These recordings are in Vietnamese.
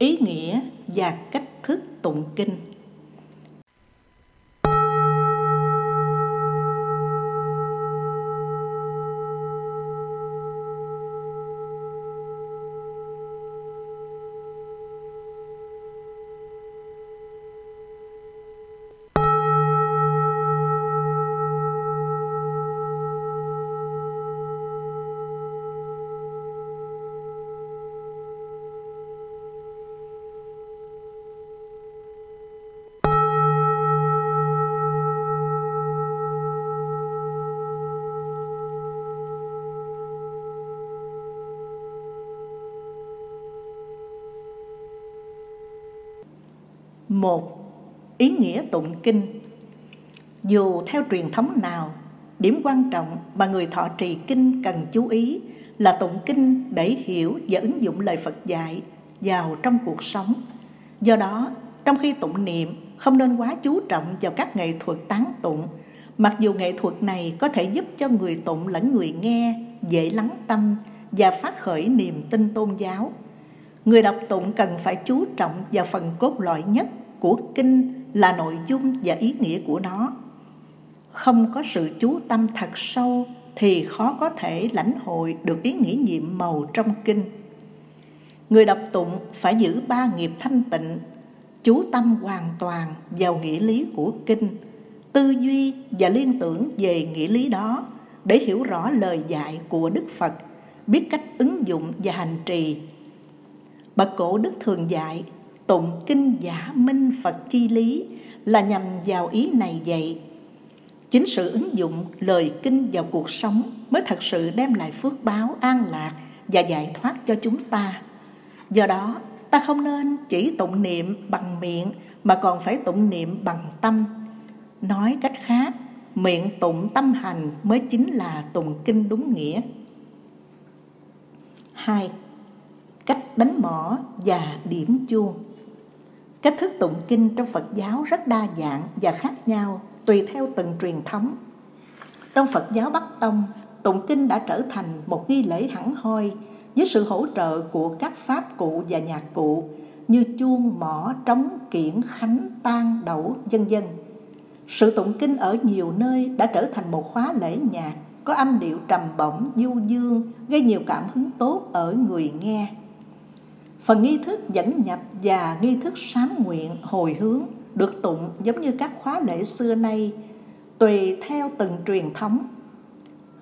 ý nghĩa và cách thức tụng kinh. Một ý nghĩa tụng kinh. Dù theo truyền thống nào, điểm quan trọng mà người thọ trì kinh cần chú ý là tụng kinh để hiểu và ứng dụng lời phật dạy vào trong cuộc sống. Do đó, trong khi tụng niệm, không nên quá chú trọng vào các nghệ thuật tán tụng. Mặc dù nghệ thuật này có thể giúp cho người tụng lẫn người nghe dễ lắng tâm và phát khởi niềm tin tôn giáo người đọc tụng cần phải chú trọng vào phần cốt lõi nhất của kinh là nội dung và ý nghĩa của nó. Không có sự chú tâm thật sâu thì khó có thể lãnh hội được ý nghĩa nhiệm màu trong kinh. Người đọc tụng phải giữ ba nghiệp thanh tịnh, chú tâm hoàn toàn vào nghĩa lý của kinh, tư duy và liên tưởng về nghĩa lý đó để hiểu rõ lời dạy của đức phật, biết cách ứng dụng và hành trì bậc cổ đức thường dạy tụng kinh giả minh Phật chi lý là nhằm vào ý này vậy. Chính sự ứng dụng lời kinh vào cuộc sống mới thật sự đem lại phước báo an lạc và giải thoát cho chúng ta. Do đó, ta không nên chỉ tụng niệm bằng miệng mà còn phải tụng niệm bằng tâm. Nói cách khác, miệng tụng tâm hành mới chính là tụng kinh đúng nghĩa. 2. Cách đánh mỏ và điểm chuông Cách thức tụng kinh trong Phật giáo rất đa dạng và khác nhau tùy theo từng truyền thống. Trong Phật giáo Bắc Tông, tụng kinh đã trở thành một nghi lễ hẳn hoi với sự hỗ trợ của các pháp cụ và nhạc cụ như chuông, mỏ trống, kiển, khánh, tan, đẩu, vân dân Sự tụng kinh ở nhiều nơi đã trở thành một khóa lễ nhạc có âm điệu trầm bổng, du dương, gây nhiều cảm hứng tốt ở người nghe. Phần nghi thức dẫn nhập và nghi thức sám nguyện hồi hướng được tụng giống như các khóa lễ xưa nay, tùy theo từng truyền thống.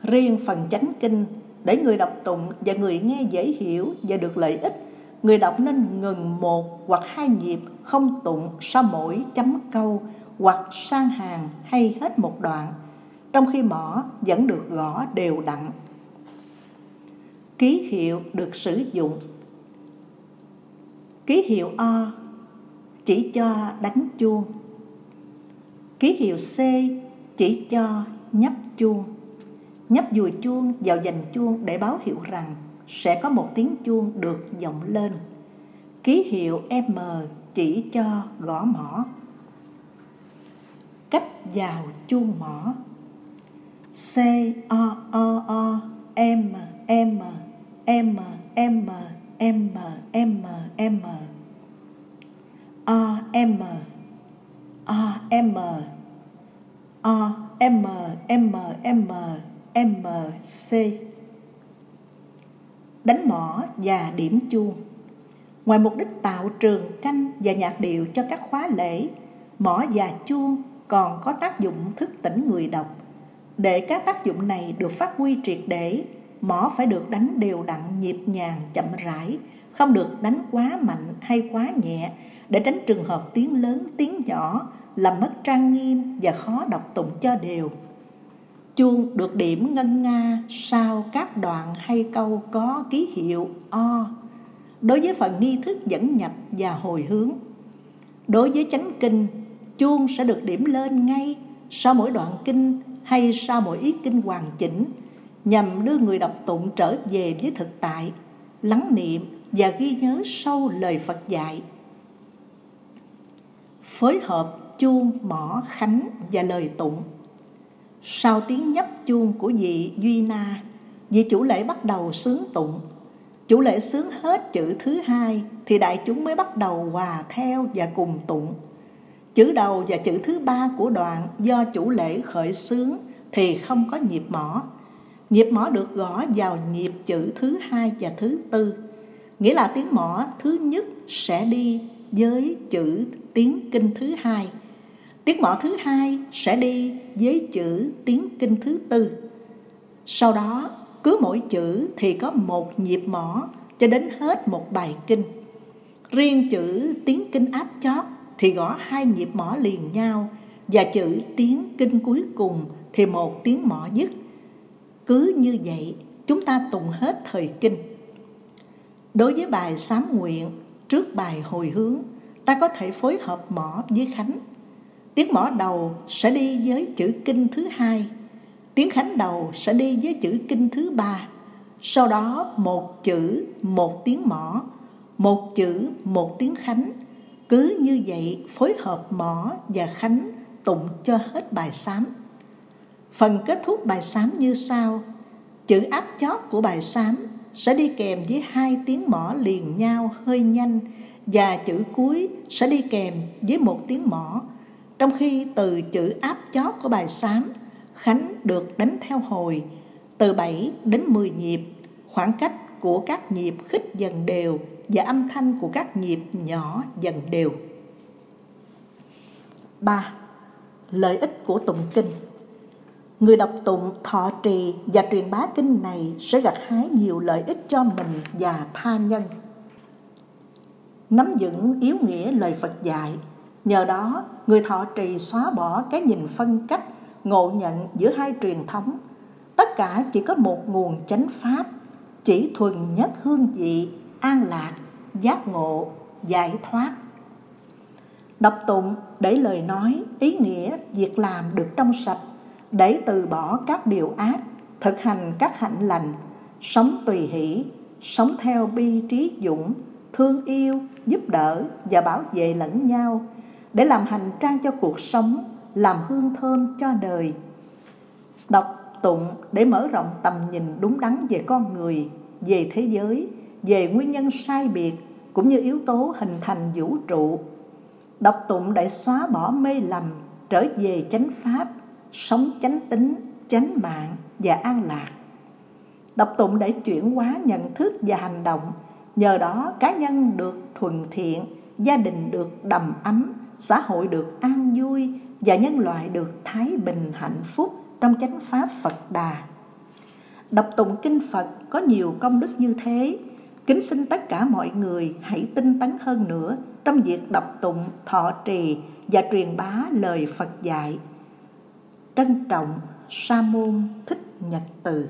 Riêng phần chánh kinh để người đọc tụng và người nghe dễ hiểu và được lợi ích, người đọc nên ngừng một hoặc hai nhịp không tụng sau mỗi chấm câu hoặc sang hàng hay hết một đoạn, trong khi mỏ vẫn được gõ đều đặn. Ký hiệu được sử dụng ký hiệu O, chỉ cho đánh chuông. Ký hiệu C, chỉ cho nhấp chuông. Nhấp dùi chuông vào dành chuông để báo hiệu rằng sẽ có một tiếng chuông được vọng lên. Ký hiệu M, chỉ cho gõ mỏ. Cách vào chuông mỏ. C, O O O, M M M M. M M M A M A M A M M M M C. Đánh mỏ và điểm chuông. Ngoài mục đích tạo trường canh và nhạc điệu cho các khóa lễ, mỏ và chuông còn có tác dụng thức tỉnh người đọc. Để các tác dụng này được phát huy triệt để mỏ phải được đánh đều đặn, nhịp nhàng, chậm rãi. Không được đánh quá mạnh hay quá nhẹ. Để tránh trường hợp tiếng lớn, tiếng nhỏ, làm mất trang nghiêm và khó đọc tụng cho đều. Chuông được điểm ngân nga sau các đoạn hay câu có ký hiệu o. Đối với phần nghi thức dẫn nhập và hồi hướng. Đối với chánh kinh, chuông sẽ được điểm lên ngay sau mỗi đoạn kinh hay sau mỗi ý kinh hoàn chỉnh nhằm đưa người đọc tụng trở về với thực tại lắng niệm và ghi nhớ sâu lời Phật dạy. Phối hợp chuông, mỏ, khánh và lời tụng. Sau tiếng nhấp chuông của vị Duy Na, vị chủ lễ bắt đầu sướng tụng. Chủ lễ sướng hết chữ thứ hai thì đại chúng mới bắt đầu hòa theo và cùng tụng. Chữ đầu và chữ thứ ba của đoạn do chủ lễ khởi sướng thì không có nhịp mỏ. Nhịp mõ được gõ vào nhịp chữ thứ hai và thứ tư. Nghĩa là tiếng mõ thứ nhất sẽ đi với chữ tiếng kinh thứ hai. Tiếng mõ thứ hai sẽ đi với chữ tiếng kinh thứ tư. Sau đó, cứ mỗi chữ thì có một nhịp mõ cho đến hết một bài kinh. Riêng chữ tiếng kinh áp chót thì gõ hai nhịp mõ liền nhau và chữ tiếng kinh cuối cùng thì một tiếng mõ dứt. Cứ như vậy, chúng ta tụng hết thời kinh. Đối với bài sám nguyện, trước bài hồi hướng, ta có thể phối hợp mỏ với khánh. Tiếng mỏ đầu sẽ đi với chữ kinh thứ hai, tiếng khánh đầu sẽ đi với chữ kinh thứ ba. Sau đó một chữ, một tiếng mỏ, một chữ, một tiếng khánh. Cứ như vậy phối hợp mỏ và khánh tụng cho hết bài sám. Phần kết thúc bài sám như sau. Chữ áp chót của bài sám sẽ đi kèm với hai tiếng mỏ liền nhau hơi nhanh và chữ cuối sẽ đi kèm với một tiếng mỏ. Trong khi từ chữ áp chót của bài sám, Khánh được đánh theo hồi từ 7 đến 10 nhịp, khoảng cách của các nhịp khích dần đều và âm thanh của các nhịp nhỏ dần đều. 3. Lợi ích của tụng kinh Người đọc tụng, thọ trì và truyền bá kinh này sẽ gặt hái nhiều lợi ích cho mình và tha nhân. Nắm vững yếu nghĩa lời Phật dạy, nhờ đó người thọ trì xóa bỏ cái nhìn phân cách, ngộ nhận giữa hai truyền thống. Tất cả chỉ có một nguồn chánh pháp, chỉ thuần nhất hương vị, an lạc, giác ngộ, giải thoát. Đọc tụng để lời nói, ý nghĩa, việc làm được trong sạch để từ bỏ các điều ác, thực hành các hạnh lành, sống tùy hỷ, sống theo bi trí dũng, thương yêu, giúp đỡ và bảo vệ lẫn nhau để làm hành trang cho cuộc sống, làm hương thơm cho đời. Đọc tụng để mở rộng tầm nhìn đúng đắn về con người, về thế giới, về nguyên nhân sai biệt cũng như yếu tố hình thành vũ trụ. Đọc tụng để xóa bỏ mê lầm, trở về chánh pháp, sống chánh tính, chánh mạng và an lạc. Đọc tụng để chuyển hóa nhận thức và hành động, nhờ đó cá nhân được thuận thiện, gia đình được đầm ấm, xã hội được an vui và nhân loại được thái bình hạnh phúc trong chánh pháp Phật Đà. Đọc tụng kinh Phật có nhiều công đức như thế, kính xin tất cả mọi người hãy tinh tấn hơn nữa trong việc đọc tụng, thọ trì và truyền bá lời Phật dạy trân trọng sa môn thích nhật từ.